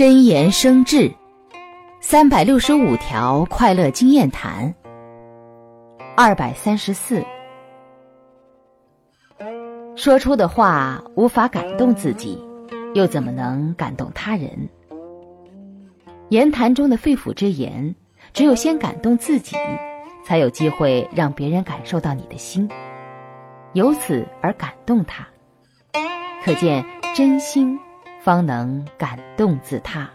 真言生智，三百六十五条快乐经验谈。二百三十四，说出的话无法感动自己，又怎么能感动他人？言谈中的肺腑之言，只有先感动自己，才有机会让别人感受到你的心，由此而感动他。可见真心。方能感动自他。